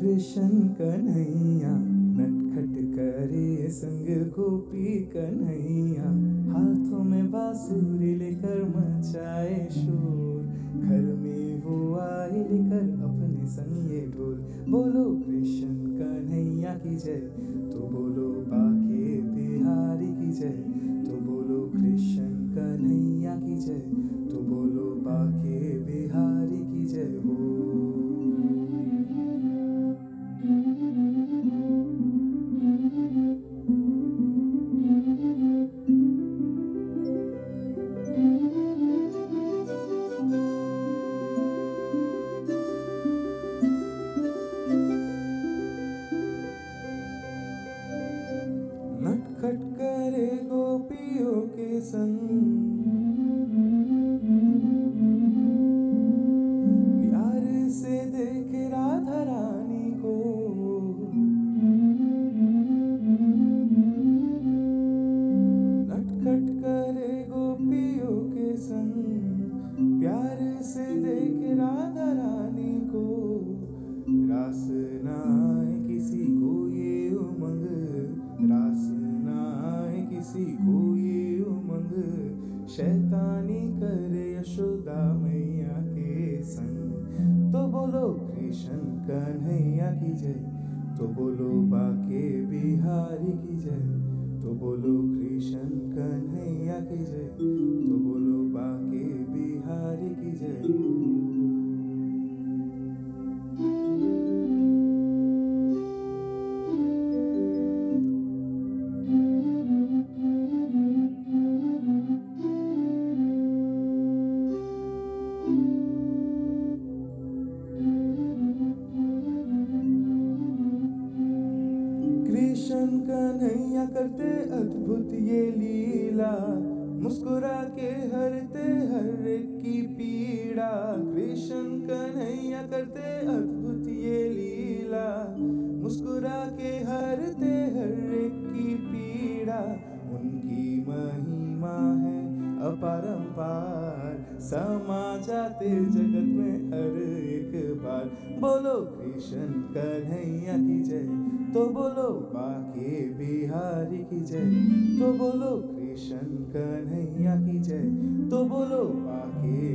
कृष्ण कन्हैया, नटखट करे संग गोपी कन्हैया। हाथों में बांसुरी लेकर मचाए शोर, घर में वो आए लेकर अपने संग ये ढोल। बोलो कृष्ण कन्हैया की जय। नटखट करे गोपियों के संग। किसी को ये उमंग शैतानी करे यशोदा मैया के संग। तो बोलो, कृष्ण कन्हैया की जय। तो बोलो, बाके बिहारी की जय। तो बोलो, कृष्ण कन्हैया की जय। तो बोलो, बाके कृष्ण कन्हैया करते अद्भुत ये लीला। मुस्कुरा के हरते हर की पीड़ा। कृष्ण कन्हैया करते अद्भुत ये लीला। मुस्कुरा के हरते अपरंपार समा जाते जगत में हर एक बार। बोलो कृष्ण कन्हैया की जय तो बोलो बाके बिहारी की जय। तो बोलो कृष्ण कन्हैया की जय तो बोलो बाके